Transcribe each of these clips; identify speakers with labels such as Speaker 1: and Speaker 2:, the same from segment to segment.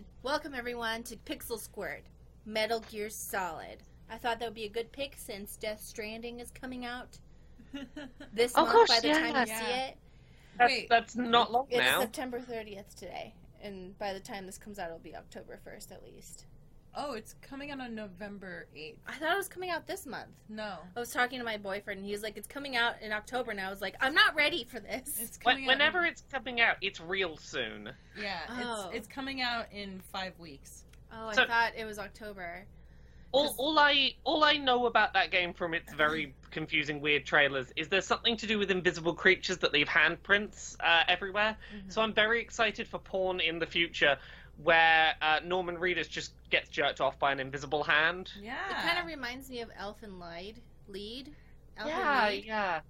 Speaker 1: on. Welcome everyone to Pixel Squirt, Metal Gear Solid. I thought that would be a good pick since Death Stranding is coming out this
Speaker 2: Oh,
Speaker 1: month
Speaker 2: gosh,
Speaker 1: by the time you
Speaker 2: yeah.
Speaker 1: see it.
Speaker 2: That's,
Speaker 3: Wait.
Speaker 2: that's not long
Speaker 1: It's
Speaker 2: now.
Speaker 1: September 30th today, and by the time this comes out, it'll be October 1st at least.
Speaker 3: Oh, it's coming out on November 8th.
Speaker 1: I thought it was coming out this month.
Speaker 3: No.
Speaker 1: I was talking to my boyfriend, and he was like, "It's coming out in October," and I was like, "I'm not ready for this."
Speaker 3: It's
Speaker 2: When-
Speaker 3: coming
Speaker 2: whenever
Speaker 3: out.
Speaker 2: it's coming out, it's real soon.
Speaker 3: Yeah,
Speaker 1: Oh.
Speaker 3: it's, it's coming out in five weeks.
Speaker 1: oh, I
Speaker 2: So-
Speaker 1: thought it was October.
Speaker 2: All,
Speaker 1: 'Cause-
Speaker 2: all I all I know about that game from its very confusing, weird trailers is there's something to do with invisible creatures that leave handprints uh, everywhere. So I'm very excited for porn in the future, where uh, Norman Reedus just gets jerked off by an invisible hand.
Speaker 3: Yeah.
Speaker 1: It kind of reminds me of Elfen Lied Lead. Elfen
Speaker 2: yeah,
Speaker 1: Lied.
Speaker 2: yeah.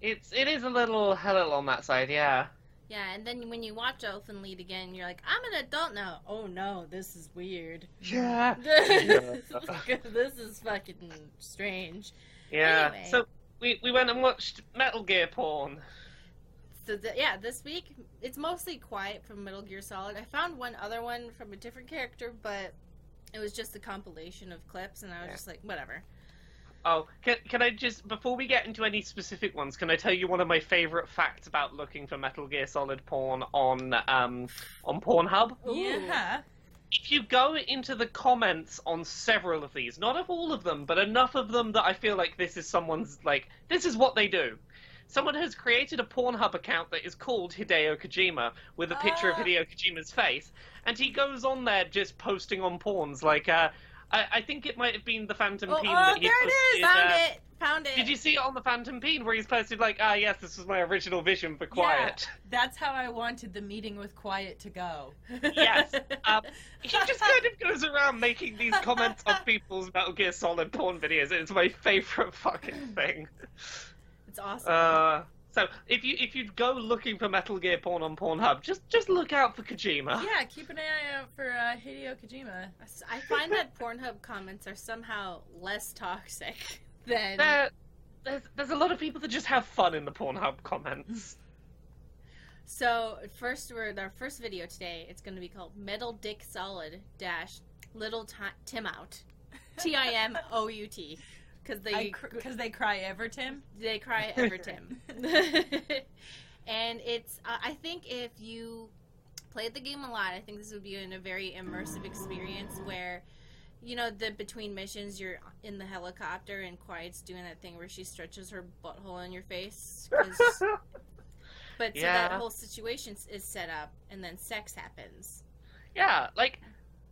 Speaker 2: It's it is a little a little on that side, yeah.
Speaker 1: Yeah, and then when you watch Elfen Lead again, you're like, I'm an adult now. Oh no, this is weird.
Speaker 2: Yeah.
Speaker 1: this is fucking strange.
Speaker 2: Yeah.
Speaker 1: Anyway.
Speaker 2: So we we went and watched Metal Gear porn.
Speaker 1: So th- yeah, this week it's mostly quiet from Metal Gear Solid. I found one other one from a different character, but it was just a compilation of clips, and I was
Speaker 2: Yeah.
Speaker 1: just like, whatever.
Speaker 2: Oh, can, can I just, before we get into any specific ones, can I tell you one of my favourite facts about looking for Metal Gear Solid porn on um, on Pornhub?
Speaker 3: Yeah.
Speaker 2: If you go into the comments on several of these, not of all of them, but enough of them that I feel like this is someone's, like, this is what they do. Someone has created a Pornhub account that is called Hideo Kojima with a picture of
Speaker 3: Ah.
Speaker 2: Hideo Kojima's face, and he goes on there just posting on porns. Like, uh, I, I think it might have been the Phantom
Speaker 3: Oh,
Speaker 2: Peen
Speaker 3: oh,
Speaker 2: that he
Speaker 3: there it is!
Speaker 1: Found
Speaker 2: uh,
Speaker 1: it. Found it.
Speaker 2: did you see it on the Phantom Peen where he's posted like, ah, yes, this was my original vision for Quiet?
Speaker 3: Yeah, That's how I wanted the meeting with Quiet to go.
Speaker 2: Yes. Um, he just kind of goes around making these comments on people's Metal Gear Solid porn videos. It's my favorite fucking thing.
Speaker 1: It's awesome.
Speaker 2: Uh, so if you if you go looking for Metal Gear porn on Pornhub, just just look out for Kojima.
Speaker 3: Yeah, keep an eye out for uh, Hideo Kojima.
Speaker 1: I find that Pornhub comments are somehow less toxic than.
Speaker 2: There, there's there's a lot of people that just have fun in the Pornhub comments.
Speaker 1: So first, we're our first video today. It's going to be called Metal Dick Solid Dash Little Ti Tim Out, T I M O U T, because they
Speaker 3: Because they cry Everton.
Speaker 1: they cry ever Tim. and it's uh, I think if you played the game a lot, I think this would be in a very immersive experience where. You know, the between missions, you're in the helicopter, and Quiet's doing that thing where she stretches her butthole in your face. 'cause- but so
Speaker 2: Yeah.
Speaker 1: that whole situation is set up, and then sex happens.
Speaker 2: Yeah, like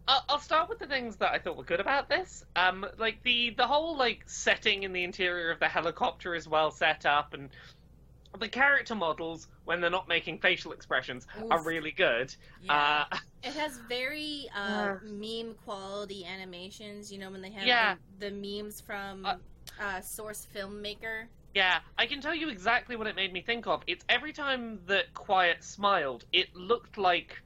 Speaker 2: I'll, I'll start with the things that I thought were good about this. Um, like the the whole like setting in the interior of the helicopter is well set up, and the character models when they're not making facial expressions are really good.
Speaker 3: Yeah.
Speaker 2: Uh,
Speaker 1: It has very uh,
Speaker 2: Uh.
Speaker 1: meme quality animations. You know when they have
Speaker 2: Yeah.
Speaker 1: the, the memes from
Speaker 2: Uh.
Speaker 1: uh, Source Filmmaker.
Speaker 2: yeah, I can tell you exactly what it made me think of. It's every time that Quiet smiled, it looked like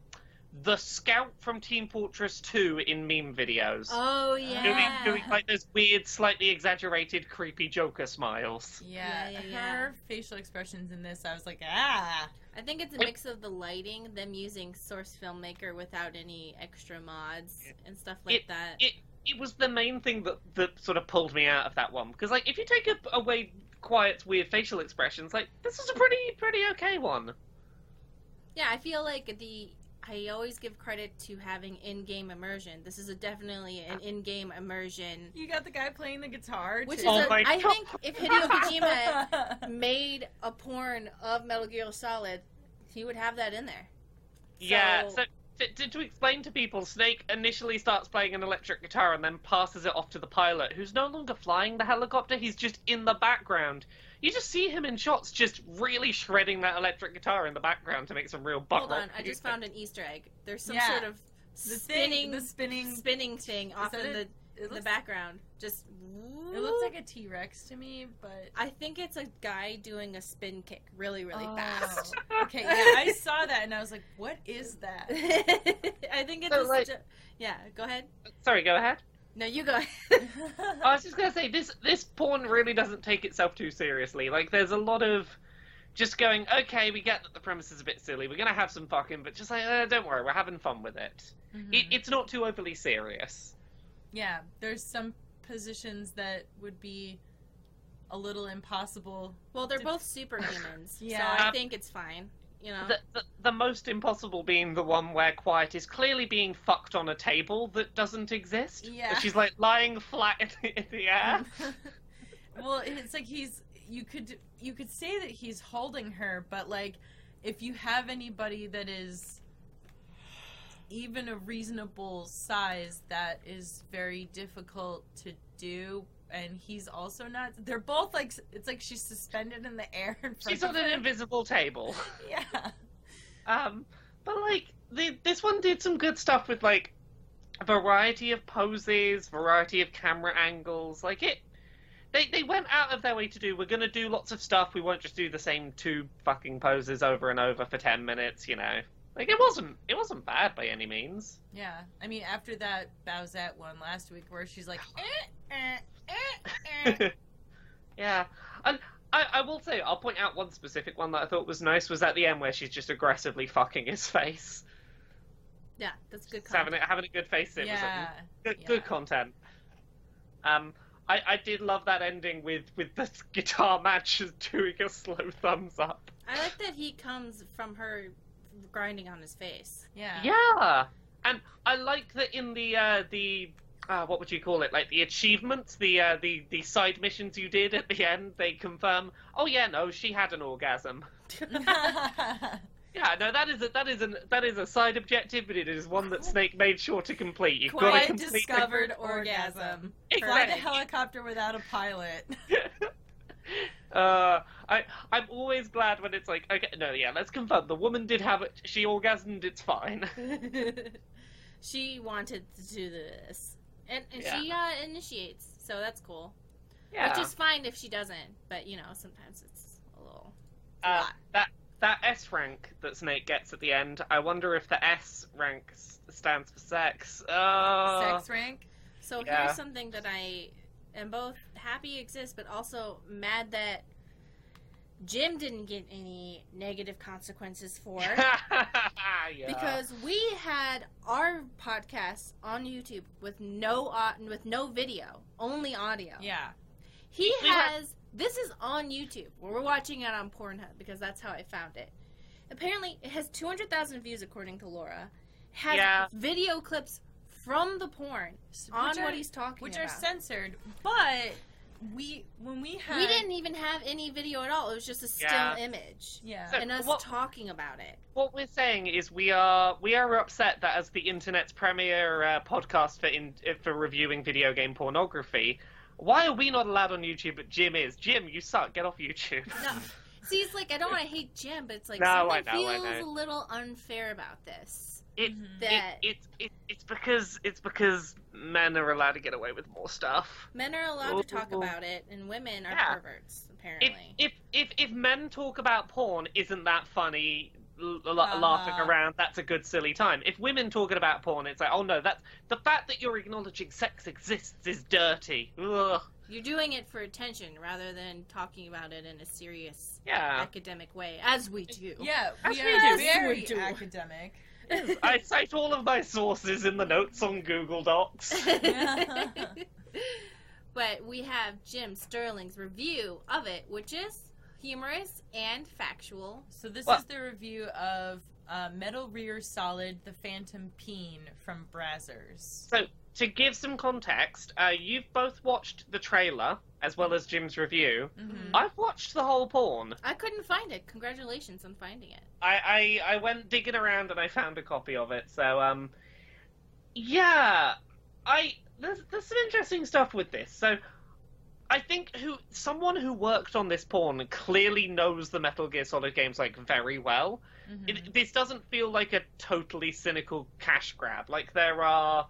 Speaker 2: the scout from Team Fortress 2 in meme videos.
Speaker 1: Oh yeah.
Speaker 2: doing like those weird, slightly exaggerated, creepy Joker smiles.
Speaker 3: Yeah,
Speaker 1: Yeah, yeah,
Speaker 3: her facial expressions in this, I was like, ah.
Speaker 1: I think it's a mix of the lighting, them using Source Filmmaker without any extra mods and stuff like that.
Speaker 2: it it was the main thing that that sort of pulled me out of that one because like if you take away quiet's weird facial expressions like this is a pretty pretty okay one
Speaker 1: yeah, I feel like the I always give credit to having in-game immersion. This is a definitely an in-game immersion.
Speaker 3: You got the guy playing the guitar.
Speaker 1: Which is,
Speaker 3: too.
Speaker 2: Oh
Speaker 1: a,
Speaker 2: my
Speaker 1: I
Speaker 2: God.
Speaker 1: think, if Hideo Kojima made a porn of Metal Gear Solid, he would have that in there.
Speaker 2: yeah
Speaker 1: So-
Speaker 2: so to, to, to explain to people snake initially starts playing an electric guitar and then passes it off to the pilot who's no longer flying the helicopter he's just in the background you just see him in shots just really shredding that electric guitar in the background to make some real butt
Speaker 1: Hold
Speaker 2: rock
Speaker 1: on, I just found an Easter egg. There's some
Speaker 3: Yeah.
Speaker 1: sort of
Speaker 3: the
Speaker 1: spinning,
Speaker 3: thing, the spinning.
Speaker 1: spinning thing off
Speaker 3: that
Speaker 1: in the,
Speaker 3: it? It
Speaker 1: the background. Just
Speaker 3: it looks like a T Rex to me, but
Speaker 1: I think it's a guy doing a spin kick really, really
Speaker 3: Oh.
Speaker 1: fast.
Speaker 3: Okay, yeah, I saw that and I was like, what is that?
Speaker 1: I think it's
Speaker 2: So, like-
Speaker 1: a- yeah. Go ahead.
Speaker 2: sorry go ahead
Speaker 1: No, you go.
Speaker 2: I was just gonna say this this porn really doesn't take itself too seriously. Like there's a lot of just going, okay, we get that the premise is a bit silly. We're gonna have some fucking, but just like, uh, don't worry, we're having fun with it.
Speaker 3: Mhm.
Speaker 2: it. It's not too overly serious.
Speaker 3: yeah, there's some positions that would be a little impossible.
Speaker 1: Well, they're
Speaker 3: Dep-
Speaker 1: both superhumans,
Speaker 3: Yeah.
Speaker 1: so I think it's fine. You know,
Speaker 2: The, the, the most impossible being the one where Quiet is clearly being fucked on a table that doesn't exist.
Speaker 3: Yeah.
Speaker 2: She's like lying flat in the, in the air.
Speaker 3: well, it's like he's you could you could say that he's holding her, but like if you have anybody that is even a reasonable size, that is very difficult to do. And he's also not. They're both like it's like she's suspended in the air. In front
Speaker 2: She's
Speaker 3: of
Speaker 2: on an invisible table.
Speaker 3: Yeah.
Speaker 2: Um, but like the, this one did some good stuff with like a variety of poses, variety of camera angles. Like it, they they went out of their way to do. We're gonna do lots of stuff. We won't just do the same two fucking poses over and over for ten minutes. You know, like it wasn't it wasn't bad by any means.
Speaker 3: Yeah. I mean, after that Bowsette one last week, where she's like, eh, eh, eh, eh.
Speaker 2: Yeah, and I, I will say I'll point out one specific one that I thought was nice was at the end where she's just aggressively fucking his face,
Speaker 1: yeah, that's good.
Speaker 2: Having
Speaker 1: content.
Speaker 2: it having a good face. It was like,
Speaker 3: yeah.
Speaker 2: good,
Speaker 3: Yeah.
Speaker 2: good content. Um, I, I did love that ending with with the guitar match doing a slow thumbs up.
Speaker 1: I like that he comes from her grinding on his face.
Speaker 3: Yeah.
Speaker 2: Yeah, and I like that in the uh, the uh, what would you call it? Like the achievements, the uh, the the side missions you did at the end, they confirm. Oh yeah, no, she had an orgasm. Yeah, no, that is a that is an that is a side objective, but it is one that Snake made sure to complete. You've got to
Speaker 3: Quiet
Speaker 2: complete. the-
Speaker 3: discovered orgasm. Fly the helicopter without a pilot.
Speaker 2: uh, I I'm always glad when it's like okay, no, yeah, let's confirm the woman did have it. She orgasmed. It's fine.
Speaker 1: she wanted to do this, and, and
Speaker 2: Yeah.
Speaker 1: she uh, initiates, so that's cool.
Speaker 2: Yeah,
Speaker 1: Which is fine if she doesn't, but you know sometimes it's a little.
Speaker 2: uh, that that S rank that Snake gets at the end. I wonder if the S rank stands for sex. Uh,
Speaker 3: Sex rank.
Speaker 1: So
Speaker 2: Yeah.
Speaker 1: here's something that I am both happy exists, but also mad that Jim didn't get any negative consequences for.
Speaker 2: yeah.
Speaker 1: Because we had our podcast on YouTube with no au- with no video, only audio.
Speaker 3: Yeah.
Speaker 1: He
Speaker 2: We had-
Speaker 1: has this is on YouTube. We're watching it on Pornhub because that's how I found it. Apparently, it has 200,000 views according to Laura. Has
Speaker 2: Yeah.
Speaker 1: video clips from the porn on
Speaker 3: Which
Speaker 1: what
Speaker 3: are-
Speaker 1: he's talking
Speaker 3: Which
Speaker 1: about.
Speaker 3: are censored, but we when we had
Speaker 1: we didn't even have any video at all. It was just a still
Speaker 2: Yeah.
Speaker 1: image.
Speaker 3: Yeah.
Speaker 2: So-
Speaker 1: and us
Speaker 2: what-
Speaker 1: talking about it.
Speaker 2: what we're saying is we are we are upset that as the internet's premier uh, podcast for in, for reviewing video game pornography, why are we not allowed on YouTube but Jim is? Jim, you suck. Get off YouTube.
Speaker 1: No. See, it's like I don't want to hate Jim, but it's like
Speaker 2: No,
Speaker 1: something
Speaker 2: I know, I
Speaker 1: feels
Speaker 2: know.
Speaker 1: a little unfair about this.
Speaker 2: It,
Speaker 3: Mhm.
Speaker 2: it,
Speaker 1: That
Speaker 2: it, it, it's because it's because men are allowed to get away with more stuff.
Speaker 1: men are allowed to talk about it, and women are
Speaker 2: Yeah.
Speaker 1: perverts,
Speaker 2: If,
Speaker 1: apparently.
Speaker 2: if if if men talk about porn, isn't that funny? L- l-
Speaker 3: Uh-huh.
Speaker 2: Laughing around, that's a good silly time. If women talking about porn, it's like, oh no, that's the fact that you're acknowledging sex exists is dirty. Ugh.
Speaker 1: You're doing it for attention rather than talking about it in a serious
Speaker 2: Yeah.
Speaker 1: academic way, as we do.
Speaker 3: Yeah,
Speaker 2: As
Speaker 3: we
Speaker 2: we
Speaker 3: are
Speaker 2: do.
Speaker 3: very
Speaker 1: we do.
Speaker 3: academic.
Speaker 2: I cite all of my sources in the notes on Google Docs.
Speaker 1: but we have Jim Sterling's review of it, which is humorous and factual.
Speaker 3: So this
Speaker 2: Well-
Speaker 3: is the review of uh, Metal Rear Solid: The Phantom Peen from Brazzers.
Speaker 2: So, to give some context, uh, you've both watched the trailer as well as Jim's review.
Speaker 3: Mhm.
Speaker 2: I've watched the whole porn.
Speaker 1: I couldn't find it. Congratulations on finding it.
Speaker 2: I, I, I went digging around and I found a copy of it. So, um, yeah, I there's there's some interesting stuff with this. So, I think who someone who worked on this porn clearly knows the Metal Gear Solid games like very well.
Speaker 3: Mhm.
Speaker 2: It, this doesn't feel like a totally cynical cash grab. Like there are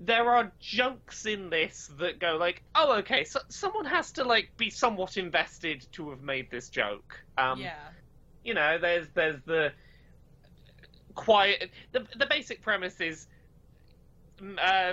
Speaker 2: there are jokes in this that go like, oh, okay, so someone has to like be somewhat invested to have made this joke. Um,
Speaker 3: yeah.
Speaker 2: You know, there's there's the quiet. The the basic premise is uh,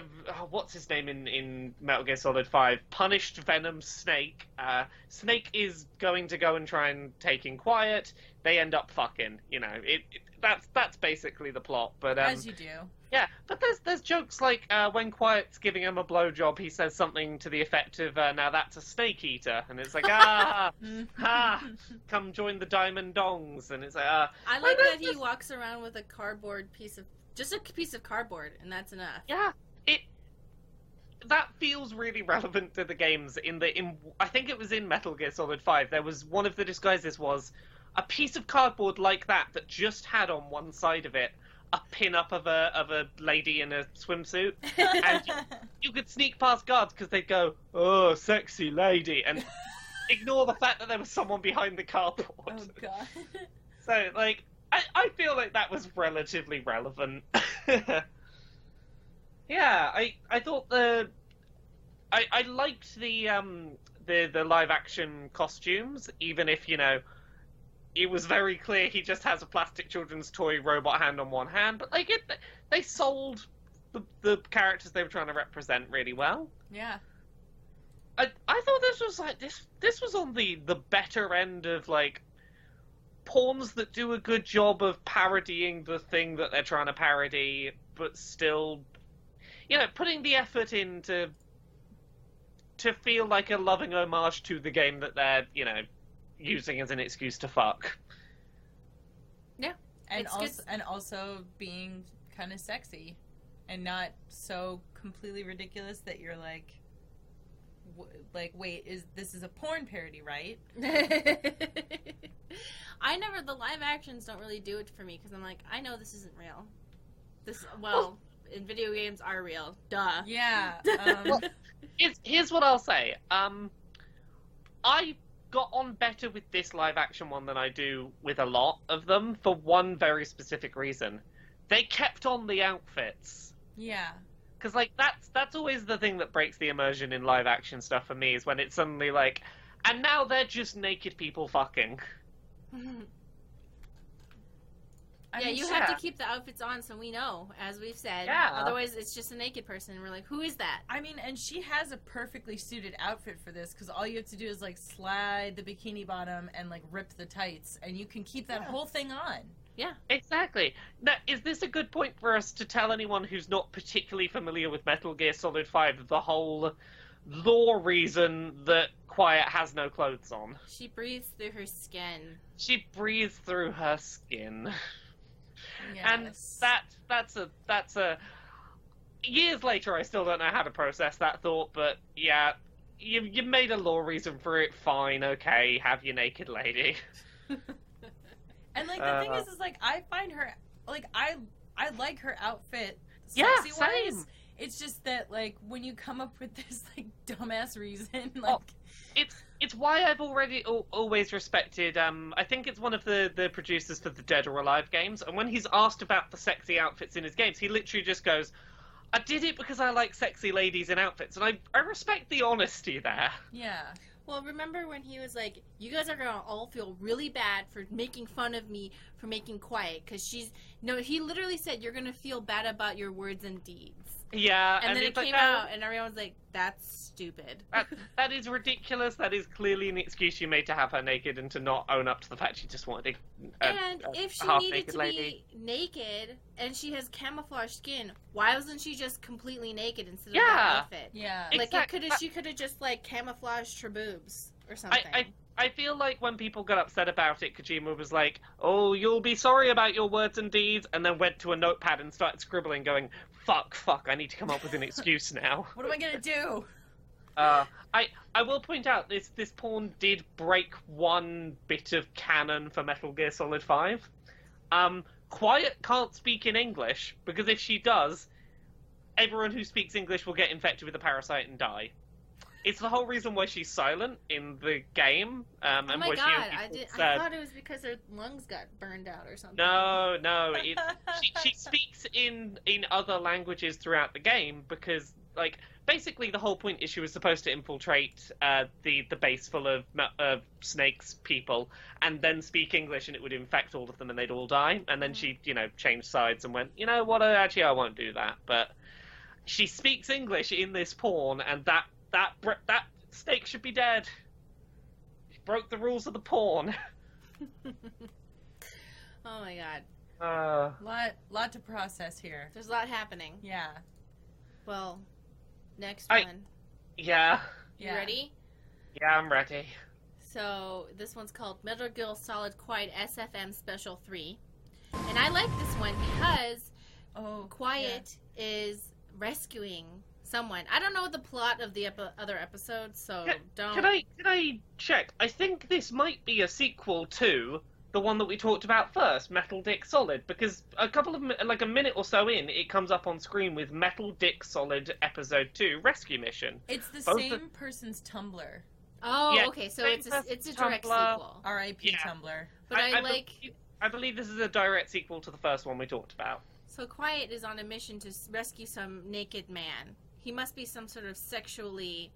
Speaker 2: what's his name in, in Metal Gear Solid 5? Punished Venom Snake. Uh, Snake is going to go and try and take in Quiet. They end up fucking. You know, it, it that's that's basically the plot. But um,
Speaker 3: As you do.
Speaker 2: Yeah, but there's there's jokes like uh, when Quiet's giving him a blowjob, he says something to the effect of, uh, "Now that's a snake eater," and it's like, ah, ha, come join the Diamond Dongs, and it's like, ah,
Speaker 1: I like that he walks around with a cardboard piece of just a piece of cardboard, and that's enough.
Speaker 2: Yeah, it that feels really relevant to the games. In the in I think it was in Metal Gear Solid Five. There was one of the disguises was a piece of cardboard like that that just had on one side of it a pin up of a of a lady in a swimsuit. And you could sneak past guards because they'd go, "Oh, sexy lady," and ignore the fact that there was someone behind the cardboard.
Speaker 3: oh god.
Speaker 2: So, like, I, I feel like that was relatively relevant. yeah, I I thought the I I liked the um the the live action costumes, even if you know it was very clear he just has a plastic children's toy robot hand on one hand. But like it, they sold the the characters they were trying to represent really well.
Speaker 3: Yeah.
Speaker 2: I I thought this was like this this was on the the better end of like pawns that do a good job of parodying the thing that they're trying to parody, but still, you know, putting the effort in to to feel like a loving homage to the game that they're you know using as an excuse to fuck.
Speaker 3: Yeah, and
Speaker 1: It's
Speaker 3: also
Speaker 1: good-
Speaker 3: and also being kind of sexy and not so completely ridiculous that you're like w- like wait is this is a porn parody right
Speaker 1: I never the live actions don't really do it for me because I'm like I know this isn't real. This well, in video games are real. Duh.
Speaker 3: yeah um,
Speaker 2: Well- Here's, here's what I'll say. Um, I got on better with this live action one than I do with a lot of them for one very specific reason. They kept on the outfits.
Speaker 3: yeah
Speaker 2: Because like that's that's always the thing that breaks the immersion in live action stuff for me is when it's suddenly like, and now they're just naked people fucking.
Speaker 3: I
Speaker 1: yeah,
Speaker 3: mean,
Speaker 1: you
Speaker 3: sure.
Speaker 1: have to keep the outfits on so we know, as we've said.
Speaker 2: Yeah.
Speaker 1: Otherwise, it's just a naked person. and We're like, who is that?
Speaker 3: I mean, and she has a perfectly suited outfit for this because all you have to do is like slide the bikini bottom and like rip the tights, and you can keep that
Speaker 2: Yeah.
Speaker 3: whole thing on. Yeah.
Speaker 2: Exactly. Now, is this a good point for us to tell anyone who's not particularly familiar with Metal Gear Solid 5 the whole lore reason that Quiet has no clothes on?
Speaker 1: She breathes through her skin.
Speaker 2: She breathes through her skin.
Speaker 3: Yes.
Speaker 2: And that that's a that's a years later I still don't know how to process that thought, but yeah, you you made a lore reason for it, fine, okay, have your naked lady.
Speaker 3: And like the thing
Speaker 2: Uh,
Speaker 3: is, is like I find her like I I like her outfit.
Speaker 2: Yeah,
Speaker 3: wise.
Speaker 2: same.
Speaker 3: It's just that like when you come up with this like dumbass reason, like
Speaker 2: Oh. it's it's why I've already al- always respected. Um, I think it's one of the the producers for the Dead or Alive games, and when he's asked about the sexy outfits in his games, he literally just goes, "I did it because I like sexy ladies in outfits," and I I respect the honesty there.
Speaker 3: yeah.
Speaker 1: Well, remember when he was like, "You guys are gonna all feel really bad for making fun of me for making quiet," because she's no. He literally said, "You're gonna feel bad about your words and deeds,"
Speaker 2: Yeah,
Speaker 1: and, then it
Speaker 2: it's like,
Speaker 1: came out, oh. and everyone was like, "That's stupid."
Speaker 2: that, that is ridiculous. That is clearly an excuse you made to have her naked and to not own up to the fact she just wanted a, a,
Speaker 1: and
Speaker 2: a
Speaker 1: if she needed to
Speaker 2: lady.
Speaker 1: be naked and she has camouflage skin, why wasn't she just completely naked instead of
Speaker 2: Yeah.
Speaker 1: that outfit?
Speaker 3: Yeah.
Speaker 1: Like it could have, she could have just like camouflaged her boobs or something.
Speaker 2: I, I feel like when people got upset about it, Kojima was like, "Oh, you'll be sorry about your words and deeds," and then went to a notepad and started scribbling, going, "Fuck, fuck, I need to come up with an excuse now."
Speaker 3: What am I gonna do?
Speaker 2: Uh, I I will point out this this porn did break one bit of canon for Metal Gear Solid Five. Um, Quiet can't speak in English because if she does, everyone who speaks English will get infected with a parasite and die. It's the whole reason why she's silent in the game. Um,
Speaker 1: oh my god! I did. I thought it was because her lungs got burned out or something.
Speaker 2: no, no. It, she, she speaks in in other languages throughout the game because like basically the whole point is she was supposed to infiltrate uh, the the base full of of snakes people and then speak English and it would infect all of them and they'd all die and then she you know changed sides and went you know what actually I won't do that but she speaks English in this porn, and that that br- that snake should be dead. She broke the rules of the porn.
Speaker 1: oh my god.
Speaker 2: Uh,
Speaker 3: lot lot to process here.
Speaker 1: There's a lot happening.
Speaker 3: Yeah.
Speaker 1: Well, next
Speaker 2: I-
Speaker 1: one.
Speaker 2: yeah,
Speaker 1: You
Speaker 3: Yeah.
Speaker 1: ready?
Speaker 2: yeah, I'm ready.
Speaker 1: So this one's called Metal Gear Solid Quiet SFM Special 3. And I like this one because
Speaker 3: Oh,
Speaker 1: Quiet is rescuing someone. I don't know the plot of the epi- other episodes, so
Speaker 2: Can-
Speaker 1: don't.
Speaker 2: Can I can I check? I think this might be a sequel to the one that we talked about first, Metal Dick Solid, because a couple of like a minute or so in, it comes up on screen with Metal Dick Solid Episode Two Rescue Mission.
Speaker 3: It's the
Speaker 2: Both
Speaker 3: same
Speaker 2: the-
Speaker 3: person's Tumblr.
Speaker 1: Oh,
Speaker 2: Yeah,
Speaker 1: okay. So it's a, it's a direct
Speaker 2: Tumblr.
Speaker 1: sequel.
Speaker 3: R.I.P.
Speaker 2: Yeah.
Speaker 3: Tumblr.
Speaker 1: But I,
Speaker 2: I
Speaker 1: like.
Speaker 2: believe, I believe this is a direct sequel to the first one we talked about.
Speaker 1: So Quiet is on a mission to rescue some naked man. He must be some sort of sexually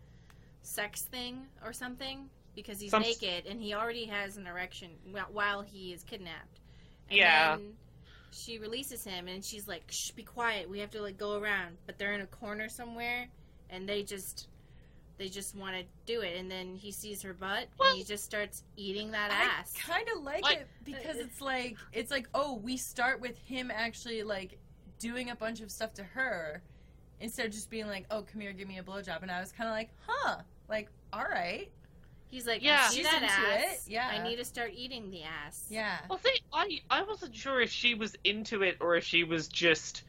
Speaker 1: sex thing or something because he's
Speaker 2: Some
Speaker 1: naked and he already has an erection while he is kidnapped. And
Speaker 2: Yeah.
Speaker 1: Then she releases him and she's like, "Shh, be quiet. We have to like go around." But they're in a corner somewhere and they just they just want to do it and then he sees her butt
Speaker 2: Well-
Speaker 1: and he just starts eating that ass.
Speaker 3: I kind of like
Speaker 2: Like-
Speaker 3: it uh, because uh, it's like it's like oh we start with him actually like doing a bunch of stuff to her instead of just being like oh come here give me a blowjob and I was kind of like huh like all right
Speaker 1: He's like,
Speaker 2: Yeah.
Speaker 1: "I see
Speaker 3: She's
Speaker 1: that
Speaker 3: into
Speaker 1: ass.
Speaker 3: it, yeah.
Speaker 1: I need to start eating the ass."
Speaker 3: yeah
Speaker 2: Well, see, I I wasn't sure if she was into it or if she was just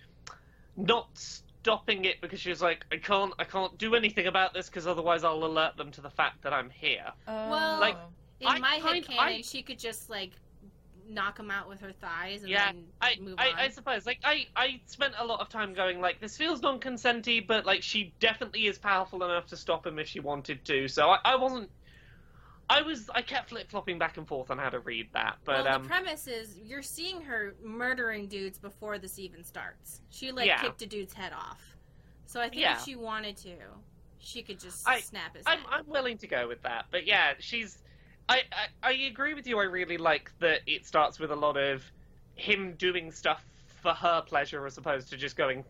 Speaker 2: not stopping it because she was like, I can't I can't do anything about this because otherwise I'll alert them to the fact that I'm here. Oh.
Speaker 1: Well,
Speaker 2: Like,
Speaker 1: In
Speaker 2: I
Speaker 1: my
Speaker 2: kind-
Speaker 1: head canon,
Speaker 2: I-
Speaker 1: she could just like knock him out with her thighs and
Speaker 2: Yeah,
Speaker 1: then
Speaker 2: I,
Speaker 1: move
Speaker 2: I,
Speaker 1: on.
Speaker 2: I suppose like I, I spent a lot of time going like this feels non-consenty but like she definitely is powerful enough to stop him if she wanted to so I, I wasn't I was I kept flip-flopping back and forth on how to read that but
Speaker 1: well,
Speaker 2: um
Speaker 1: the premise is you're seeing her murdering dudes before this even starts. She like
Speaker 2: Yeah.
Speaker 1: kicked a dude's head off. So I think
Speaker 2: Yeah.
Speaker 1: if she wanted to, she could just
Speaker 2: I-
Speaker 1: snap his
Speaker 2: I'm,
Speaker 1: head.
Speaker 2: I'm willing to go with that. But yeah, she's. I, I, I agree with you. I really like that it starts with a lot of him doing stuff for her pleasure as opposed to just going,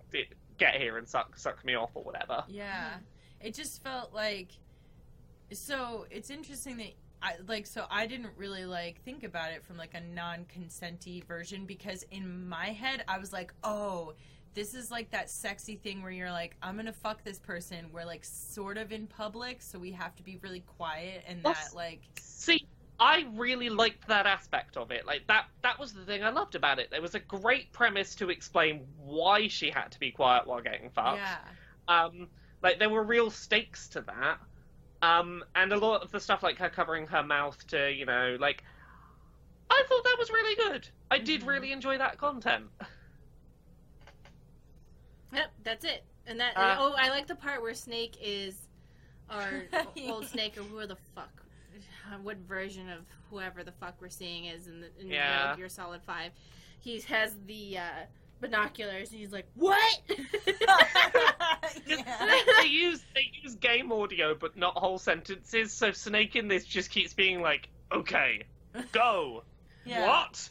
Speaker 2: get here and suck, suck me off or whatever.
Speaker 3: Yeah. It just felt like so it's interesting that I like so I didn't really like think about it from like a non-consenty version because in my head I was like, "Oh, this is like that sexy thing where you're like, I'm to fuck this person. We're like sort of in public, so we have to be really quiet and
Speaker 2: Well,
Speaker 3: that like
Speaker 2: See, I really liked that aspect of it. Like that that was the thing I loved about it. There was a great premise to explain why she had to be quiet while getting fucked.
Speaker 3: yeah.
Speaker 2: Um, like there were real stakes to that. Um, and a lot of the stuff like her covering her mouth to, you know, like I thought that was really good. I did
Speaker 3: Mhm.
Speaker 2: really enjoy that content.
Speaker 1: Yep, that's it. And that
Speaker 2: Uh,
Speaker 1: oh, I like the part where Snake is or old Snake or who the fuck what version of whoever the fuck we're seeing is in the in
Speaker 2: Yeah.
Speaker 1: Metal Gear Solid 5. He has the uh binoculars and he's like, "What?"
Speaker 3: yeah.
Speaker 2: they use they use game audio but not whole sentences, so Snake in this just keeps being like, "Okay, go."
Speaker 3: Yeah.
Speaker 2: What?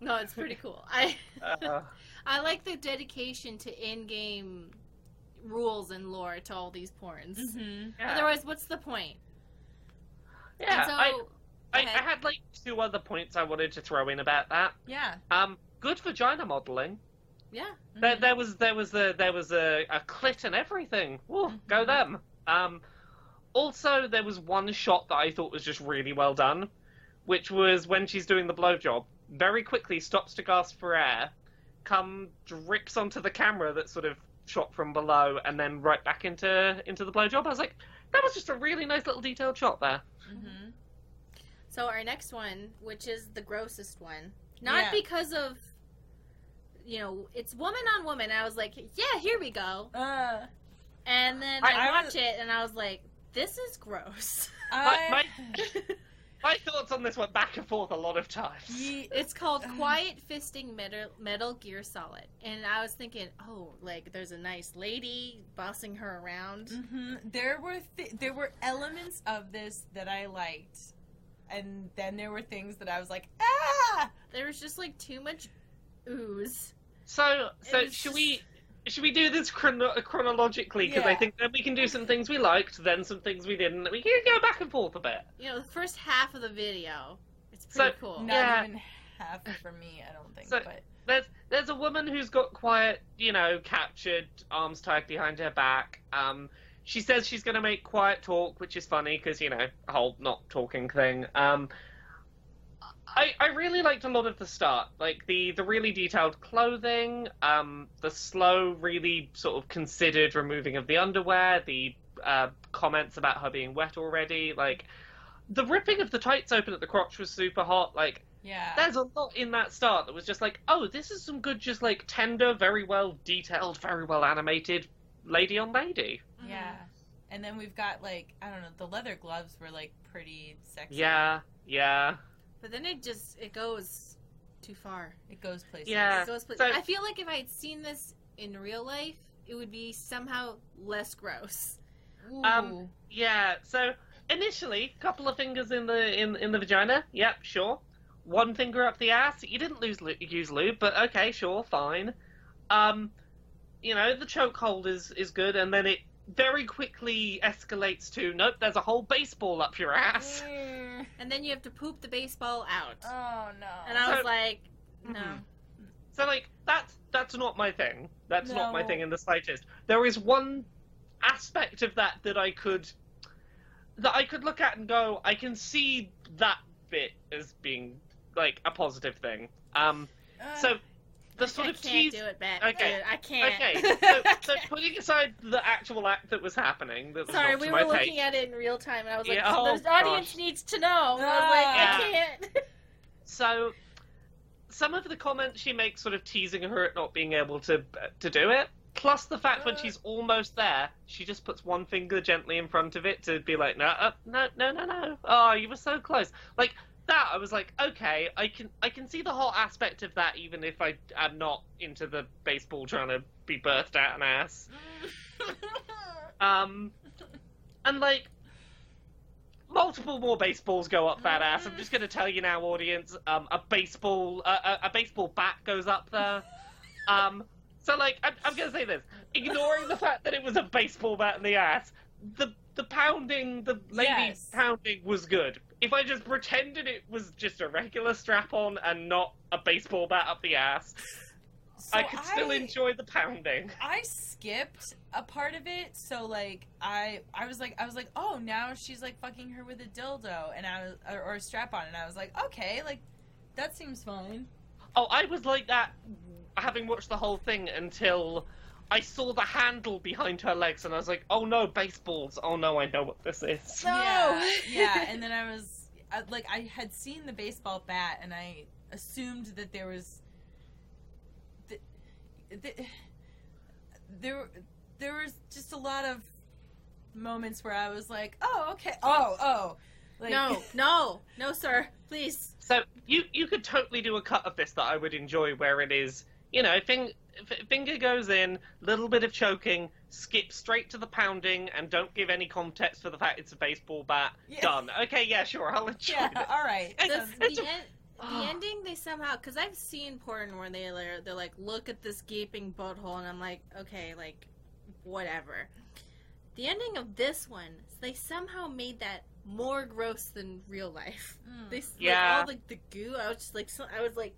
Speaker 1: no, it's pretty cool. I
Speaker 2: Uh,
Speaker 1: I like the dedication to in-game rules and lore to all these porns.
Speaker 3: Mhm.
Speaker 2: yeah.
Speaker 1: Otherwise, what's the point?
Speaker 2: yeah.
Speaker 1: so,
Speaker 2: I, I, I had like two other points I wanted to throw in about that.
Speaker 3: Yeah.
Speaker 2: Um, good vagina modeling.
Speaker 1: yeah,
Speaker 2: There,
Speaker 3: Mhm.
Speaker 2: there was there was a there was a, a clit and everything. Woo, go
Speaker 3: Mhm.
Speaker 2: them. Um, also there was one shot that I thought was just really well done, which was when she's doing the blowjob. Very quickly stops to gasp for air, come drips onto the camera that's sort of shot from below, and then right back into into the blowjob. I was like, that was just a really nice little detailed shot there.
Speaker 3: Mhm.
Speaker 1: So our next one, which is the grossest one, not
Speaker 3: Yeah.
Speaker 1: because of, you know, it's woman on woman. I was like, yeah, here we go.
Speaker 3: Uh,
Speaker 1: And then
Speaker 2: I-
Speaker 1: I,
Speaker 3: I
Speaker 1: watch
Speaker 3: was-
Speaker 1: it, and I was like, this is gross.
Speaker 3: I,
Speaker 2: my- My thoughts on this went back and forth a lot of times.
Speaker 3: Ye-
Speaker 1: it's called Quiet Fisting Metal, Metal Gear Solid, and I was thinking, oh, like there's a nice lady bossing her around.
Speaker 3: hmm There were th- there were elements of this that I liked, and then there were things that I was like, ah.
Speaker 1: There was just like too much ooze.
Speaker 2: So, so should
Speaker 1: just-
Speaker 2: we should we do this chrono- chronologically? Because I think then we can do some things we liked, then some things we didn't. We can go back and forth a bit.
Speaker 1: You know, the first half of the video, it's
Speaker 2: So-
Speaker 1: pretty cool.
Speaker 3: Not
Speaker 2: Yeah.
Speaker 3: even half for me, I don't think.
Speaker 2: So-
Speaker 3: but
Speaker 2: There's there's a woman who's got quiet, you know, captured, arms tied behind her back. Um, she says she's going to make quiet talk, which is funny because you know, a whole not talking thing. Um, I I really liked a lot of the start, like the the really detailed clothing, um, the slow, really sort of considered removing of the underwear, the uh, comments about her being wet already, like. The ripping of the tights open at the crotch was super hot. Like,
Speaker 3: yeah.
Speaker 2: there's a lot in that start that was just like, oh, this is some good, just like tender, very well detailed, very well animated lady on lady.
Speaker 3: Yeah. And then we've got like I don't know, the leather gloves were like pretty sexy.
Speaker 2: Yeah, yeah.
Speaker 1: But then it just it goes too far.
Speaker 3: It goes places.
Speaker 2: Yeah.
Speaker 1: It goes pla-
Speaker 2: so-
Speaker 1: I feel like if I had seen this in real life, it would be somehow less gross.
Speaker 3: Ooh.
Speaker 2: Um, Yeah. So initially, couple of fingers in the in in the vagina. Yep, sure. One finger up the ass. You didn't lose use lube, but okay, sure, fine. Um, you know, the chokehold is is good, and then it very quickly escalates to nope. There's a whole baseball up your ass.
Speaker 3: Mm.
Speaker 1: And then you have to poop the baseball out.
Speaker 3: Oh no.
Speaker 1: and I was
Speaker 2: So-
Speaker 1: like, no.
Speaker 2: Mhm. So like that's that's not my thing. That's not my thing in the slightest. There is one aspect of that that I could that I could look at and go, I can see that bit as being like a positive thing. Um
Speaker 3: Uh,
Speaker 2: so the
Speaker 1: I
Speaker 2: sort of
Speaker 1: can't
Speaker 2: tease
Speaker 1: do it, Matt.
Speaker 2: Okay.
Speaker 1: Dude, I can't.
Speaker 2: Okay, so, so putting aside the actual act that was happening, that was
Speaker 1: Sorry, we were looking at it in real time, and I was like,
Speaker 2: Yeah, oh,
Speaker 1: the audience needs to know. And I was like,
Speaker 2: Yeah.
Speaker 1: I can't.
Speaker 2: So, some of the comments she makes, sort of teasing her at not being able to to do it, plus the fact when
Speaker 3: Uh.
Speaker 2: she's almost there, she just puts one finger gently in front of it to be like, no, uh, no, no, no, no. Oh, you were so close. Like that, I was like, okay, I can I can see the whole aspect of that, even if I am not into the baseball trying to be birthed out an ass. Um, and like. Multiple more baseballs go up that ass. I'm just going to tell you now, audience. Um, a baseball, uh, a, a baseball bat goes up there. Um, so like, I'm, I'm going to say this: ignoring the fact that it was a baseball bat in the ass, the the pounding, the lady
Speaker 3: Yes.
Speaker 2: pounding was good. If I just pretended it was just a regular strap-on and not a baseball bat up the ass,
Speaker 3: So
Speaker 2: I could still
Speaker 3: I-
Speaker 2: enjoy the pounding.
Speaker 3: I skipped a part of it, so like I I was like I was like, oh now she's like fucking her with a dildo and I was or, or a strap on and I was like, okay, like that seems fine.
Speaker 2: Oh, I was like that having watched the whole thing until I saw the handle behind her legs and I was like, oh no, baseballs. Oh no, I know what this is.
Speaker 1: No.
Speaker 3: Yeah, yeah, and then I was I, like I had seen the baseball bat and I assumed that there was th- th- there there was just a lot of moments where I was like, oh okay, oh oh, like,
Speaker 1: no, no, no, sir. Please.
Speaker 2: So you you could totally do a cut of this that I would enjoy where it is, you know, fing, f- finger goes in, little bit of choking, skip straight to the pounding, and don't give any context for the fact it's a baseball bat.
Speaker 3: Yeah.
Speaker 2: Done. Okay, yeah, sure, I'll enjoy
Speaker 3: yeah,
Speaker 2: it.
Speaker 3: all right.
Speaker 2: And-
Speaker 1: The,
Speaker 3: sounds-
Speaker 2: it's
Speaker 1: the,
Speaker 2: a-
Speaker 1: en- the ending, they somehow, because I've seen porn where they, they're, they're like, look at this gaping butthole, and I'm like, okay, like, whatever. The ending of this one, they somehow made that more gross than real life.
Speaker 3: Mm.
Speaker 1: They
Speaker 2: Yeah.
Speaker 1: like, all like the goo. I was just like, so, I was like,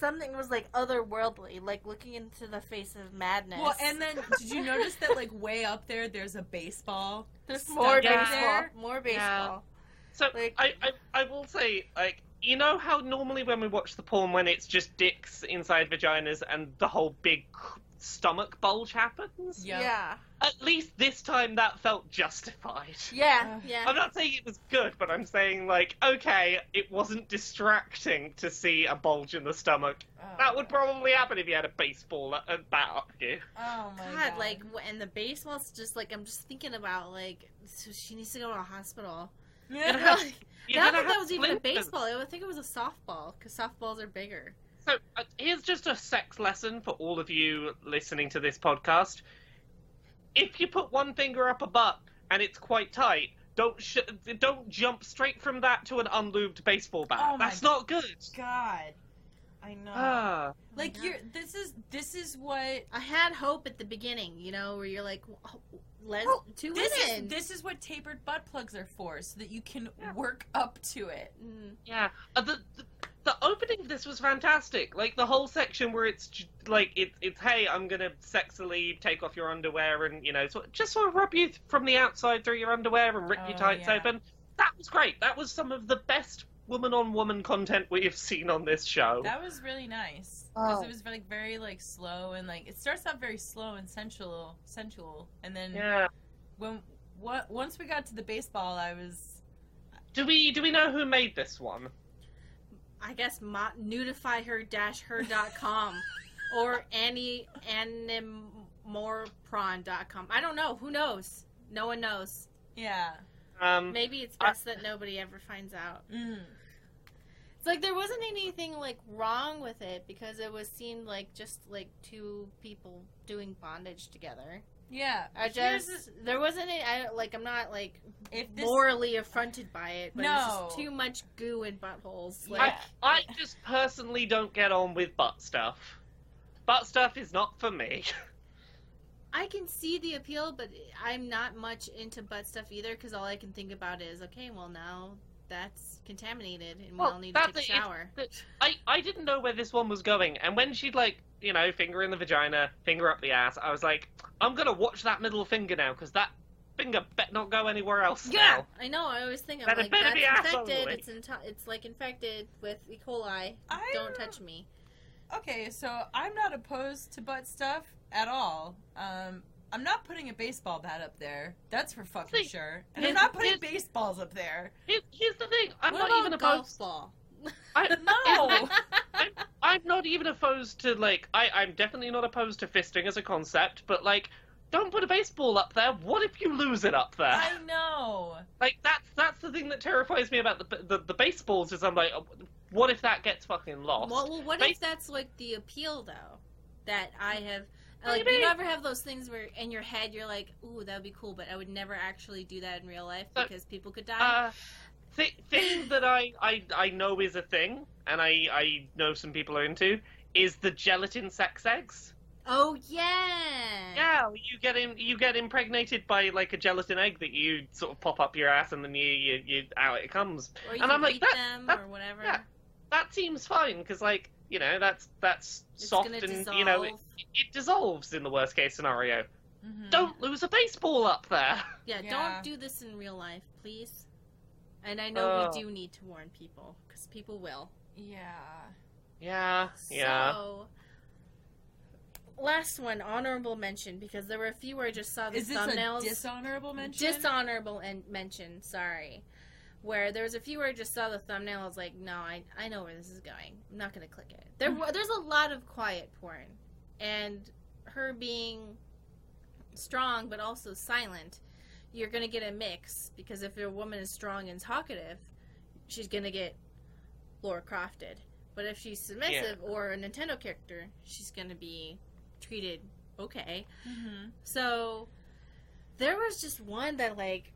Speaker 1: something was like otherworldly, like looking into the face of madness.
Speaker 3: Well, and then did you notice that like way up there, there's a baseball?
Speaker 1: there's more baseball,
Speaker 3: there?
Speaker 1: more baseball.
Speaker 2: So
Speaker 1: Like-
Speaker 2: I, I I will say like you know how normally when we watch the porn when it's just dicks inside vaginas and the whole big stomach bulge happens.
Speaker 3: Yeah.
Speaker 1: yeah,
Speaker 2: At least this time that felt justified.
Speaker 1: yeah,
Speaker 3: Uh,
Speaker 1: yeah.
Speaker 2: I'm not saying it was good, but I'm saying like okay, it wasn't distracting to see a bulge in the stomach.
Speaker 3: Oh,
Speaker 2: That would probably happen if you had a baseball at, at bat up you.
Speaker 3: Oh my
Speaker 1: God,
Speaker 3: god!
Speaker 1: like, and the baseball's just like I'm just thinking about like, so she needs to go to a hospital.
Speaker 2: You're
Speaker 1: I
Speaker 2: gonna
Speaker 1: don't think
Speaker 2: you're
Speaker 1: I
Speaker 2: gonna
Speaker 1: don't think that
Speaker 2: have
Speaker 1: was even a baseball. I would think it was a softball because softballs are bigger.
Speaker 2: So uh, here's just a sex lesson for all of you listening to this podcast. If you put one finger up a butt and it's quite tight, don't sh- don't jump straight from that to an unlubed baseball bat.
Speaker 3: Oh
Speaker 2: That's not good.
Speaker 3: God. I know.
Speaker 2: Ah,
Speaker 3: like
Speaker 1: Yeah.
Speaker 3: you're. This is this is what.
Speaker 1: I had hope at the beginning, you know, where you're like, "Oh, let
Speaker 3: Well,
Speaker 1: two
Speaker 3: This is this is what tapered butt plugs are for, so that you can
Speaker 2: Yeah.
Speaker 3: work up to it.
Speaker 1: Mm.
Speaker 2: yeah. Uh, the, the the opening of this was fantastic. Like the whole section where it's like it's it's hey, I'm gonna sexily take off your underwear and you know so, just sort of rub you th- from the outside through your underwear and rip your
Speaker 3: Oh,
Speaker 2: tights
Speaker 3: yeah.
Speaker 2: open. That was great. That was some of the best woman on woman content we have seen on this show.
Speaker 3: That was really nice because
Speaker 2: Oh.
Speaker 3: it was like very like slow and like it starts out very slow and sensual, sensual, and then
Speaker 2: yeah.
Speaker 3: when what once we got to the baseball, I was
Speaker 2: Do we do we know who made this one?
Speaker 1: I guess mo- nudifyher-her.com or Annie animorpron.com. I don't know. Who knows? No one knows.
Speaker 3: yeah.
Speaker 2: Um,
Speaker 1: Maybe it's
Speaker 2: I-
Speaker 1: best that nobody ever finds out.
Speaker 3: Mm.
Speaker 1: It's like there wasn't anything like wrong with it because it was seemed like just like two people doing bondage together.
Speaker 3: Yeah.
Speaker 1: I just
Speaker 3: the-
Speaker 1: there wasn't any. I like I'm not like
Speaker 3: if this
Speaker 1: morally affronted by it, but it's
Speaker 3: No.
Speaker 1: just too much goo in buttholes.
Speaker 3: Yeah.
Speaker 1: Like
Speaker 2: I just personally don't get on with butt stuff. Butt stuff is not for me.
Speaker 1: I can see the appeal, but I'm not much into butt stuff either because all I can think about is okay, well now that's contaminated and we
Speaker 2: Well,
Speaker 1: all need to take a
Speaker 2: it. It's-
Speaker 1: shower.
Speaker 2: I, I didn't know where this one was going, and when she'd like, you know, finger in the vagina, finger up the ass, I was like, I'm gonna watch that middle finger now, because that finger bet not go anywhere else
Speaker 1: Yeah,
Speaker 2: now.
Speaker 1: I know. I always think I'm like that's
Speaker 2: be
Speaker 1: infected. It's in- it's like infected with E. coli.
Speaker 3: I
Speaker 1: Don't touch me.
Speaker 3: Okay, so I'm not opposed to butt stuff at all. Um, I'm not putting a baseball bat up there. That's for fucking
Speaker 2: See,
Speaker 3: sure. And I'm not putting
Speaker 2: here's-
Speaker 3: baseballs up there.
Speaker 2: Here's, here's the thing, I'm
Speaker 1: what
Speaker 2: not
Speaker 1: about
Speaker 2: even
Speaker 1: golf
Speaker 2: opposed.
Speaker 1: ball?
Speaker 2: I,
Speaker 3: No.
Speaker 2: I'm not even opposed to like. I, I'm definitely not opposed to fisting as a concept, but like, don't put a baseball up there. What if you lose it up there?
Speaker 3: I know.
Speaker 2: Like that's that's the thing that terrifies me about the the, the baseballs is I'm like, oh, what if that gets fucking lost?
Speaker 1: Well, well, what
Speaker 2: Base-
Speaker 1: if that's like the appeal though? That I have, like, you never have those things where in your head you're like, "Ooh, that would be cool," but I would never actually do that in real life
Speaker 2: So-
Speaker 1: because people could die.
Speaker 2: Uh, th- thing that I, I I know is a thing, and I I know some people are into is the gelatin sex eggs.
Speaker 1: oh yeah.
Speaker 2: Yeah, you get in, you get impregnated by like a gelatin egg that you sort of pop up your ass, and then you you, you out it comes.
Speaker 1: Or you
Speaker 2: And I'm like,
Speaker 1: eat
Speaker 2: that-
Speaker 1: them
Speaker 2: that-
Speaker 1: or whatever.
Speaker 2: yeah. That seems fine because like you know that's that's
Speaker 1: It's
Speaker 2: soft and
Speaker 1: dissolve.
Speaker 2: you know it, it dissolves in the worst case scenario.
Speaker 3: Mhm.
Speaker 2: Don't lose a baseball up there.
Speaker 1: yeah,
Speaker 3: Yeah.
Speaker 1: don't do this in real life, please. And I know
Speaker 2: Oh.
Speaker 1: we do need to warn people because people will.
Speaker 3: Yeah.
Speaker 2: Yeah, yeah.
Speaker 1: So, last one, honorable mention, because there were a few where I just saw the
Speaker 3: Is this
Speaker 1: thumbnails.
Speaker 3: a dishonorable mention?
Speaker 1: Dishonorable and mention, sorry. Where there was a few where I just saw the thumbnail, I was like, no, I, I know where this is going. I'm not gonna click it. There, wa- there's a lot of quiet porn, and her being strong but also silent, you're gonna get a mix because if a woman is strong and talkative, she's gonna get Lara Crofted. But if she's submissive or a Nintendo character, she's gonna be treated okay.
Speaker 3: hmm
Speaker 1: So there was just one that like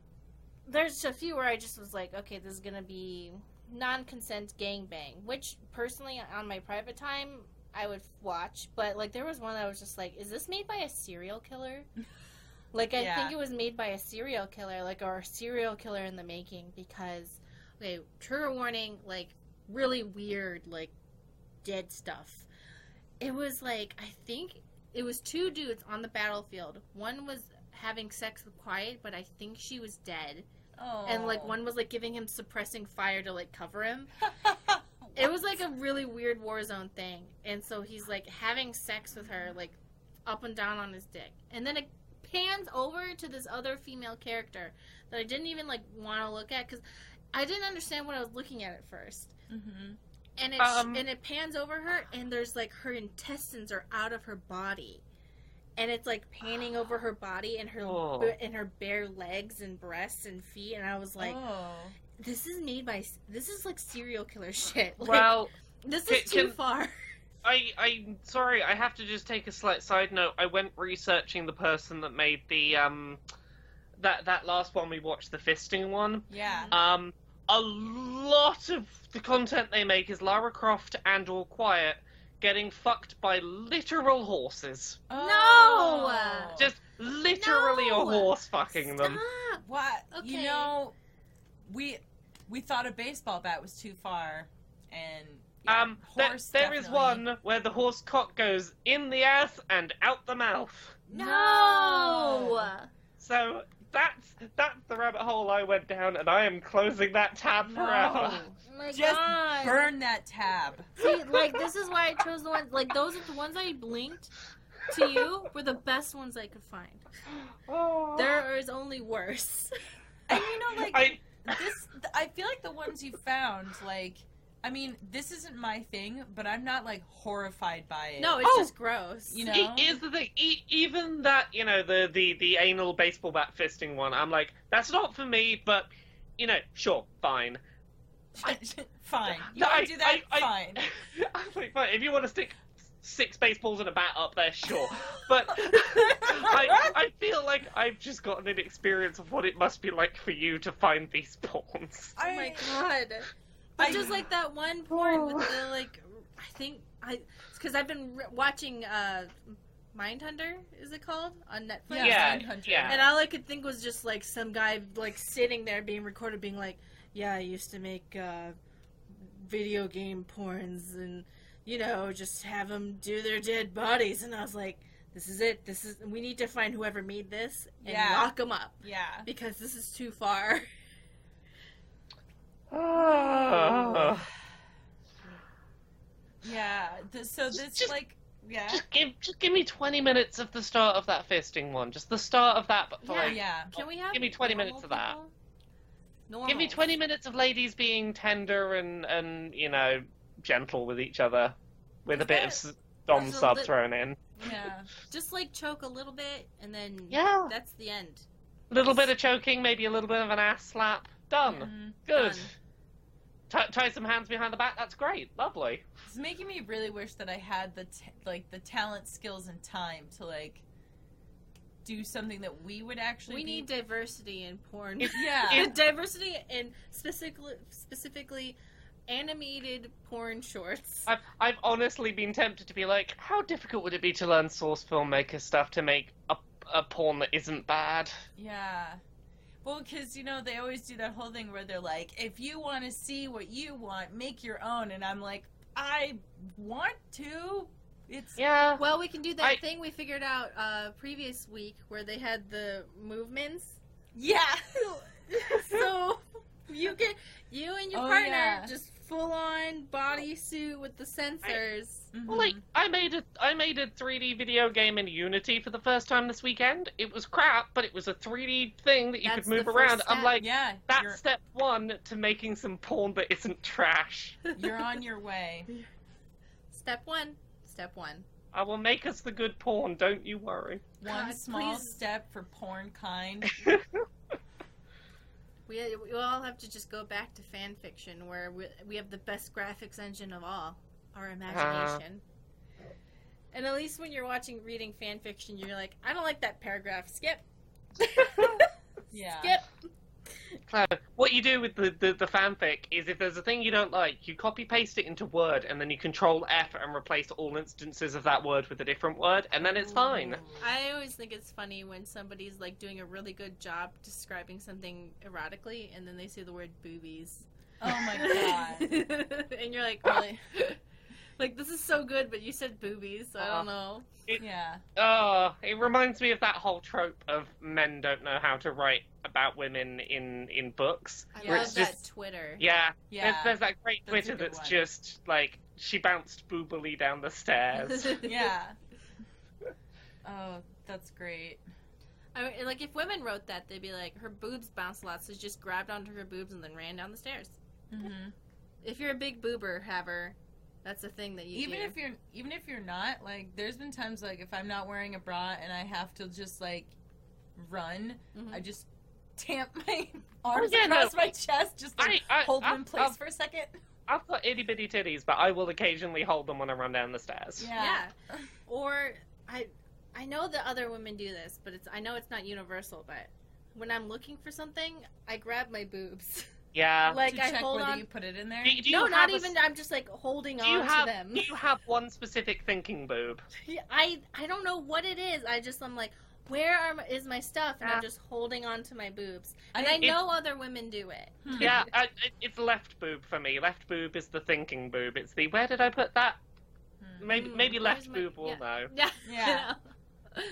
Speaker 1: there's a few where I just was like, okay, this is gonna be non-consent gangbang, which personally on my private time I would watch, but like there was one that was just like, is this made by a serial killer? like I
Speaker 3: Yeah.
Speaker 1: think it was made by a serial killer, like or a serial killer in the making because okay, trigger warning, like really weird, like dead stuff. It was like I think it was two dudes on the battlefield. One was having sex with Quiet, but I think she was dead.
Speaker 3: Oh.
Speaker 1: And like one was like giving him suppressing fire to like cover him. It was like a really weird war zone thing. And so he's like having sex with her like up and down on his dick. And then it pans over to this other female character that I didn't even like want to look at cuz I didn't understand what I was looking at at first.
Speaker 3: hmm
Speaker 1: And it
Speaker 2: Um,
Speaker 1: and it pans over her, and there's like her intestines are out of her body, and it's like panning over her body and her
Speaker 2: Oh.
Speaker 1: and her bare legs and breasts and feet, and I was like,
Speaker 3: oh.
Speaker 1: this is made by this is like serial killer shit. Like,
Speaker 2: Well,
Speaker 1: this
Speaker 2: can-
Speaker 1: is too
Speaker 2: can-
Speaker 1: far.
Speaker 2: I I'm sorry. I have to just take a slight side note. I went researching the person that made the um that that last one we watched, the fisting one.
Speaker 3: Yeah.
Speaker 2: Um, a lot of the content they make is Lara Croft and All Quiet getting fucked by literal horses.
Speaker 3: Oh.
Speaker 2: Just literally
Speaker 1: No!
Speaker 2: a horse fucking them.
Speaker 1: Stop.
Speaker 3: What? You know, we we thought a baseball bat was too far, and yeah,
Speaker 2: Um, there,
Speaker 3: horse
Speaker 2: there is one where the horse cock goes in the ass and out the mouth.
Speaker 1: No.
Speaker 2: So that's that's the rabbit hole I went down, and I am closing that tab
Speaker 3: No.
Speaker 2: forever.
Speaker 1: Oh my
Speaker 3: Just
Speaker 1: God.
Speaker 3: burn that tab.
Speaker 1: See, like this is why I chose the ones. Like those are the ones I linked to you were the best ones I could find.
Speaker 2: Oh.
Speaker 1: There is only worse.
Speaker 3: And you know, like
Speaker 2: I
Speaker 3: this, I feel like the ones you found, like, I mean, this isn't my thing, but I'm not like horrified by it.
Speaker 1: No, it's
Speaker 2: Oh.
Speaker 1: just gross.
Speaker 3: You know?
Speaker 2: It is the thing. E- even that, you know, the, the the anal baseball bat fisting one. I'm like, that's not for me. But you know, sure, fine.
Speaker 3: fine. You
Speaker 2: No,
Speaker 3: want to do that?
Speaker 2: I- I-
Speaker 3: fine.
Speaker 2: I'm like, fine. If you want to stick six baseballs and a bat up there, sure. But I I feel like I've just gotten an experience of what it must be like for you to find these pawns.
Speaker 1: Oh my god.
Speaker 3: I-
Speaker 1: But just like that one porn with the like, I think I because I've been re- watching uh, Mindhunter. Is it called on Netflix?
Speaker 2: Yeah,
Speaker 3: Mindhunter.
Speaker 2: yeah.
Speaker 1: And all I could think was just like some guy like sitting there being recorded, being like, "Yeah, I used to make uh, video game porns, and you know, just have them do their dead bodies." And I was like, "This is it. This is we need to find whoever made this and
Speaker 3: Yeah.
Speaker 1: lock them up
Speaker 3: Yeah.
Speaker 1: because this is too far."
Speaker 2: Ah.
Speaker 3: Yeah. Th- so this,
Speaker 2: Just-
Speaker 3: like, yeah.
Speaker 2: Just give just give me twenty minutes of the start of that fisting one. Just the start of that, but
Speaker 1: Yeah.
Speaker 2: like
Speaker 3: yeah.
Speaker 1: Can we have
Speaker 2: Give me 20
Speaker 1: normal
Speaker 2: minutes of that.
Speaker 1: Normal.
Speaker 2: Give me 20 minutes of ladies being tender and, and you know, gentle with each other, with a bit of s- dom sub
Speaker 1: lit-
Speaker 2: thrown in.
Speaker 3: Yeah.
Speaker 1: Just like choke a little bit, and then
Speaker 2: Yeah.
Speaker 1: that's the end.
Speaker 2: A little bit of choking, maybe a little bit of an ass slap. Done.
Speaker 3: Mhm.
Speaker 2: Good.
Speaker 1: Done.
Speaker 2: Tie tie some hands behind the back. That's great. Lovely.
Speaker 3: It's making me really wish that I had the t- like the talent, skills, and time to like do something that we would actually.
Speaker 1: We
Speaker 3: be-
Speaker 1: need diversity in porn.
Speaker 3: Yeah.
Speaker 1: And diversity in specifically specifically animated porn shorts.
Speaker 2: I've I've honestly been tempted to be like, how difficult would it be to learn source filmmaker stuff to make a a porn that isn't bad?
Speaker 3: Yeah. Well, because, you know, they always do that whole thing where they're like, if you want to see what you want, make your own. And I'm like, I want to. It's.
Speaker 2: Yeah.
Speaker 1: Well, we can do that
Speaker 2: I-
Speaker 1: thing we figured out uh, previous week where they had the movements.
Speaker 3: Yeah.
Speaker 1: so you can you and your
Speaker 3: Oh,
Speaker 1: partner
Speaker 3: yeah.
Speaker 1: just full on bodysuit with the sensors.
Speaker 3: Mhm.
Speaker 2: Well, like I made a I made a 3D video game in Unity for the first time this weekend. It was crap, but it was a 3D thing that you
Speaker 1: That's
Speaker 2: could move
Speaker 1: the first
Speaker 2: around. I'm like,
Speaker 3: yeah,
Speaker 2: that's
Speaker 3: you're,
Speaker 2: step one to making some porn that isn't trash.
Speaker 3: you're on your way.
Speaker 1: Step one. Step one.
Speaker 2: I will make us the good porn. Don't you worry.
Speaker 3: One
Speaker 1: God,
Speaker 3: small
Speaker 1: please.
Speaker 3: step for porn kind.
Speaker 1: We we all have to just go back to fan fiction where we, we have the best graphics engine of all, our imagination. And at least when you're watching reading fan fiction, you're like, I don't like that paragraph. Skip.
Speaker 3: Yeah.
Speaker 1: Skip.
Speaker 2: So, what you do with the, the, the fanfic is if there's a thing you don't like, you copy paste it into Word and then you control F and replace all instances of that word with a different word, and then it's fine.
Speaker 1: I always think it's funny when somebody's like doing a really good job describing something erotically, and then they say the word boobies.
Speaker 3: Oh my god.
Speaker 1: and you're like, really? like this is so good, but you said boobies, so I don't know.
Speaker 3: Yeah.
Speaker 2: Oh, it reminds me of that whole trope of men don't know how to write about women in, in books.
Speaker 1: I love
Speaker 2: it's
Speaker 1: that
Speaker 2: just
Speaker 1: Twitter.
Speaker 2: Yeah,
Speaker 3: Yeah.
Speaker 2: There's, there's that great
Speaker 3: That's
Speaker 2: Twitter that's
Speaker 3: one.
Speaker 2: just like she bounced boobily down the stairs.
Speaker 3: Yeah. Oh, that's great.
Speaker 1: I mean, like if women wrote that, they'd be like, her boobs bounced a lot, so she just grabbed onto her boobs and then ran down the stairs.
Speaker 3: Mm-hmm.
Speaker 1: If you're a big boober haver, that's a thing that you
Speaker 3: even
Speaker 1: do.
Speaker 3: if you're even if you're not like there's been times like if i'm not wearing a bra and i have to just like run
Speaker 1: Mhm.
Speaker 3: i just tamp my arms
Speaker 2: yeah, no,
Speaker 3: across my chest just like
Speaker 2: I, I,
Speaker 3: hold them
Speaker 2: I've,
Speaker 3: in place
Speaker 2: I've,
Speaker 3: for a second
Speaker 2: I've got itty bitty titties, but I will occasionally hold them when I run down the stairs.
Speaker 3: yeah,
Speaker 1: Or I, I know that other women do this, but it's I know it's not universal. But when I'm looking for something, I grab my boobs
Speaker 2: Yeah.
Speaker 1: Like
Speaker 3: to
Speaker 1: I
Speaker 3: check
Speaker 1: hold
Speaker 3: whether
Speaker 1: on.
Speaker 3: you put it in there.
Speaker 2: Do, do you
Speaker 1: no,
Speaker 2: have
Speaker 1: not
Speaker 2: a-
Speaker 1: even. I'm just like holding on
Speaker 2: have
Speaker 1: to them.
Speaker 2: do you have one specific thinking boob?
Speaker 1: I I don't know what it is. I just I'm like, where are my, is my stuff? And
Speaker 2: Yeah.
Speaker 1: I'm just holding on to my boobs. And
Speaker 3: I-
Speaker 1: I,
Speaker 2: it-
Speaker 1: know other women do it.
Speaker 3: Hmm.
Speaker 2: Yeah, I, it, it's left boob for me. Left boob is the thinking boob. It's the where did I put that?
Speaker 3: Hmm.
Speaker 2: Maybe
Speaker 1: Mm,
Speaker 2: maybe
Speaker 1: where's
Speaker 2: left
Speaker 1: my-
Speaker 2: boob will
Speaker 1: yeah.
Speaker 2: know.
Speaker 1: Yeah.
Speaker 3: Yeah.
Speaker 1: you.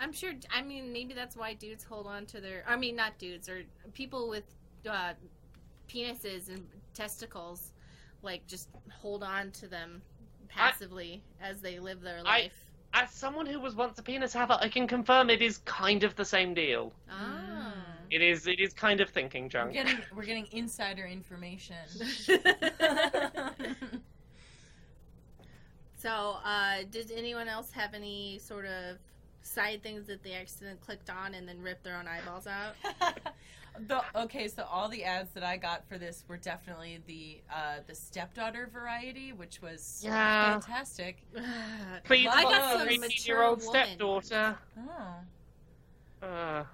Speaker 1: I'm sure. I mean, maybe that's why dudes hold on to their. I mean, not dudes or people with uh, penises and testicles, like just hold on to them passively as they live their
Speaker 2: I-
Speaker 1: life.
Speaker 2: As someone who was once a penis haver, I can confirm it is kind of the same deal.
Speaker 1: ah.
Speaker 2: It is it is kind of thinking
Speaker 3: We're
Speaker 2: junk.
Speaker 3: getting we're getting insider information.
Speaker 1: so, uh, did anyone else have any sort of side things that they accidentally clicked on and then ripped their own eyeballs out?
Speaker 3: the, okay, so all the ads that I got for this were definitely the uh, the stepdaughter variety, which was
Speaker 2: Yeah.
Speaker 3: fantastic.
Speaker 2: Please,
Speaker 3: I got
Speaker 2: fuck
Speaker 3: some
Speaker 2: 18-year-old stepdaughter.
Speaker 3: Oh,
Speaker 2: Uh,
Speaker 3: uh,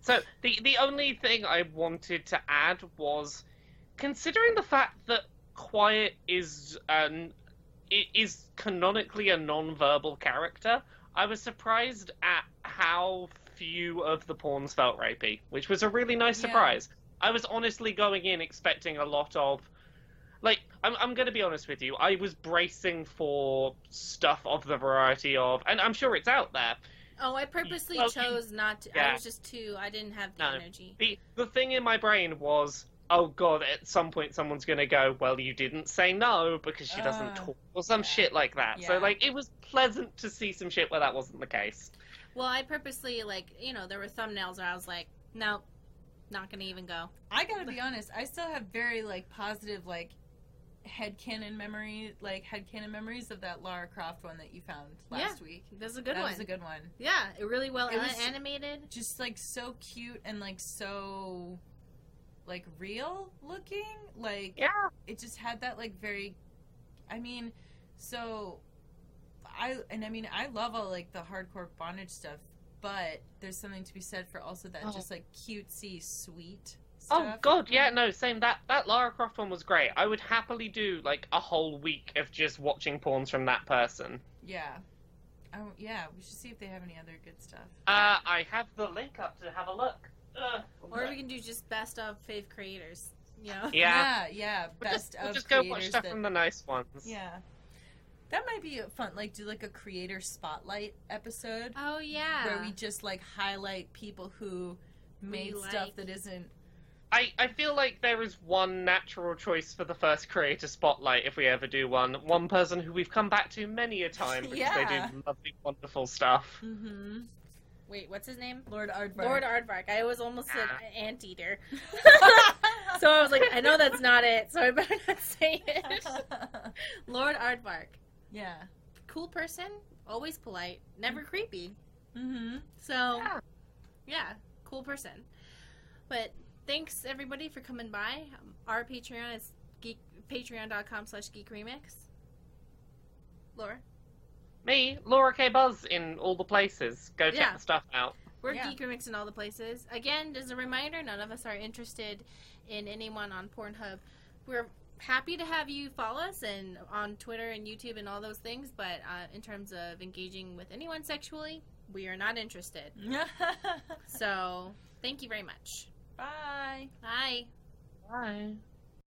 Speaker 2: so the the only thing I wanted to add was, considering the fact that Quiet is an i- is canonically a non-verbal character, I was surprised at how few of the pawns felt rapey, which was a really nice
Speaker 3: Yeah.
Speaker 2: surprise. I was honestly going in expecting a lot of. Like, I'm, I'm going to be honest with you. I was bracing for stuff of the variety of, and I'm sure it's out there.
Speaker 1: Oh, I purposely
Speaker 2: Well,
Speaker 1: chose not to. I was just too. I didn't have the
Speaker 2: No.
Speaker 1: energy.
Speaker 2: The the thing in my brain was, oh god, at some point someone's gonna go, well, you didn't say no because she doesn't
Speaker 3: Uh,
Speaker 2: talk or some
Speaker 3: yeah.
Speaker 2: shit like that. So like, it was pleasant to see some shit where that wasn't the case.
Speaker 1: Well, I purposely like you know there were thumbnails where I was like, no, not gonna even go.
Speaker 3: I gotta be honest, I still have very like positive like head headcanon memory like head headcanon memories of that Lara Croft one that you found last week.
Speaker 1: That's a good
Speaker 3: that
Speaker 1: one.
Speaker 3: was a good one.
Speaker 1: yeah, it really well
Speaker 3: It was-
Speaker 1: animated.
Speaker 3: Just like so cute and like so like real looking. Like
Speaker 2: Yeah.
Speaker 3: it just had that like very I mean, so I and I mean I love all like the hardcore bondage stuff, but there's something to be said for also that
Speaker 2: Oh.
Speaker 3: just like cutesy sweet
Speaker 2: Oh god, yeah, no, same. That that Lara Croft one was great. I would happily do like a whole week of just watching pawns from that person.
Speaker 3: Yeah. Oh yeah, we should see if they have any other good stuff.
Speaker 2: Uh, I have the link up to have a look. Uh,
Speaker 1: Or we can do just best of fave creators. You know.
Speaker 2: yeah,
Speaker 3: yeah, yeah,
Speaker 2: We'll
Speaker 3: best
Speaker 2: just, we'll just go watch stuff
Speaker 3: that-
Speaker 2: from the nice ones.
Speaker 3: Yeah. That might be fun. Like do like a creator spotlight episode
Speaker 1: Oh yeah.
Speaker 3: where we just like highlight people who made stuff that isn't
Speaker 2: I, I feel like there is one natural choice for the first creator spotlight if we ever do one. One person who we've come back to many a time because they
Speaker 3: Yeah.
Speaker 2: do lovely, wonderful stuff.
Speaker 3: mm-hmm.
Speaker 1: Wait, what's his name?
Speaker 3: Lord Aardvark.
Speaker 1: Lord Aardvark. I was almost said
Speaker 2: Ah.
Speaker 1: anteater. So I was like, I know that's not it, so I better not say it. Lord Aardvark.
Speaker 3: Yeah.
Speaker 1: Cool person, always polite, never creepy.
Speaker 3: Mm-hmm.
Speaker 1: So,
Speaker 2: Yeah.
Speaker 1: yeah, cool person. But thanks everybody for coming by. Um, our Patreon is geek, patreon.com slash geek remix. Laura,
Speaker 2: Me, Laura K. Buzz in all the places. Go check
Speaker 1: Yeah.
Speaker 2: the stuff out.
Speaker 1: we're
Speaker 3: Yeah.
Speaker 1: Geek Remix in all the places. Again, as a reminder, none of us are interested in anyone on Pornhub. We're happy to have you follow us and on Twitter and YouTube and all those things, but uh, in terms of engaging with anyone sexually, we are not interested. So, thank you very much.
Speaker 3: Bye.
Speaker 1: Bye.
Speaker 2: Bye.